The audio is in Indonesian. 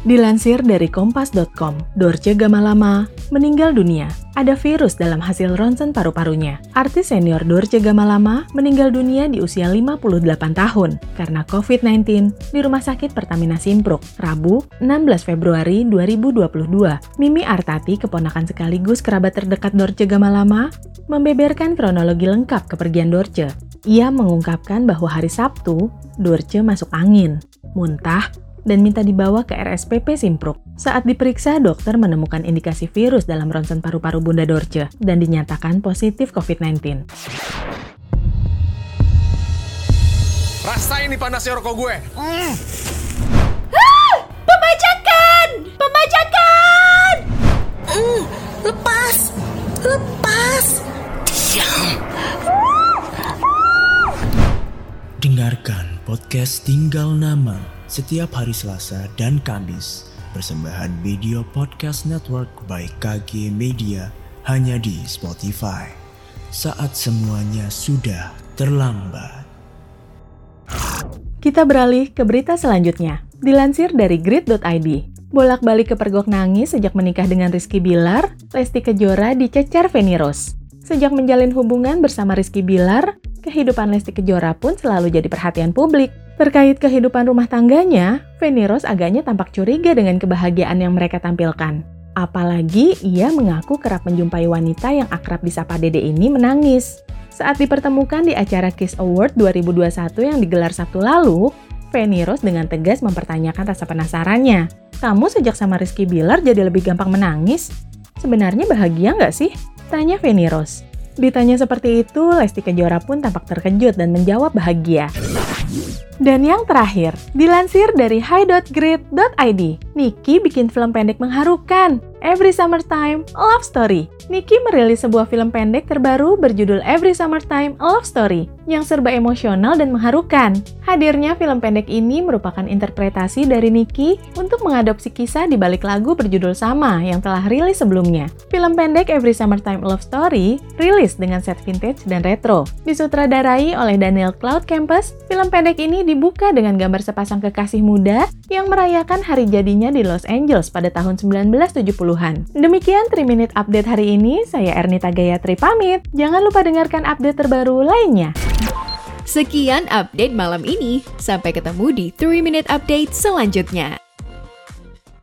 Dilansir dari kompas.com, Dorce Gamalama meninggal dunia. Ada virus dalam hasil ronsen paru-parunya. Artis senior Dorce Gamalama meninggal dunia di usia 58 tahun karena COVID-19 di Rumah Sakit Pertamina Simpruk, Rabu 16 Februari 2022. Mimi Artati, keponakan sekaligus kerabat terdekat Dorce Gamalama, membeberkan kronologi lengkap kepergian Dorce. Ia mengungkapkan bahwa hari Sabtu, Dorce masuk angin, muntah, dan minta dibawa ke RSPP Simpruk. Saat diperiksa, dokter menemukan indikasi virus dalam ronsen paru-paru Bunda Dorce dan dinyatakan positif COVID-19. Rasain nih panasnya rokok gue. Mm. Pembajakan! Pembajakan! Mm, lepas! Lepas! Diam! Dengarkan podcast Tinggal Nama setiap hari Selasa dan Kamis. Persembahan Video Podcast Network by KG Media hanya di Spotify. Saat semuanya sudah terlambat. Kita beralih ke berita selanjutnya. Dilansir dari grid.id, bolak-balik kepergok nangis sejak menikah dengan Rizky Bilar, Lesti Kejora dicecar Feni. Sejak menjalin hubungan bersama Rizky Bilar, kehidupan Lesti Kejora pun selalu jadi perhatian publik. Terkait kehidupan rumah tangganya, Feni Rose agaknya tampak curiga dengan kebahagiaan yang mereka tampilkan. Apalagi ia mengaku kerap menjumpai wanita yang akrab disapa Dede ini menangis. Saat dipertemukan di acara Kiss Award 2021 yang digelar Sabtu lalu, Feni Rose dengan tegas mempertanyakan rasa penasarannya. Kamu sejak sama Rizky Bilar jadi lebih gampang menangis? Sebenarnya bahagia nggak sih? Tanya Feni Rose. Ditanya seperti itu, Lesti Kejora pun tampak terkejut dan menjawab bahagia. Dan yang terakhir, dilansir dari high.grid.id, Niki bikin film pendek mengharukan. Every Summertime A Love Story. Niki merilis sebuah film pendek terbaru berjudul Every Summertime A Love Story yang serba emosional dan mengharukan. Hadirnya film pendek ini merupakan interpretasi dari Niki untuk mengadopsi kisah di balik lagu berjudul sama yang telah rilis sebelumnya. Film pendek Every Summertime A Love Story rilis dengan set vintage dan retro. Disutradarai oleh Daniel Cloud Campus, film pendek ini dibuka dengan gambar sepasang kekasih muda yang merayakan hari jadinya di Los Angeles pada tahun 1970-an. Demikian 3 Minute Update hari ini, saya Ernita Gayatri pamit. Jangan lupa dengarkan update terbaru lainnya. Sekian update malam ini. Sampai ketemu di 3 Minute Update selanjutnya.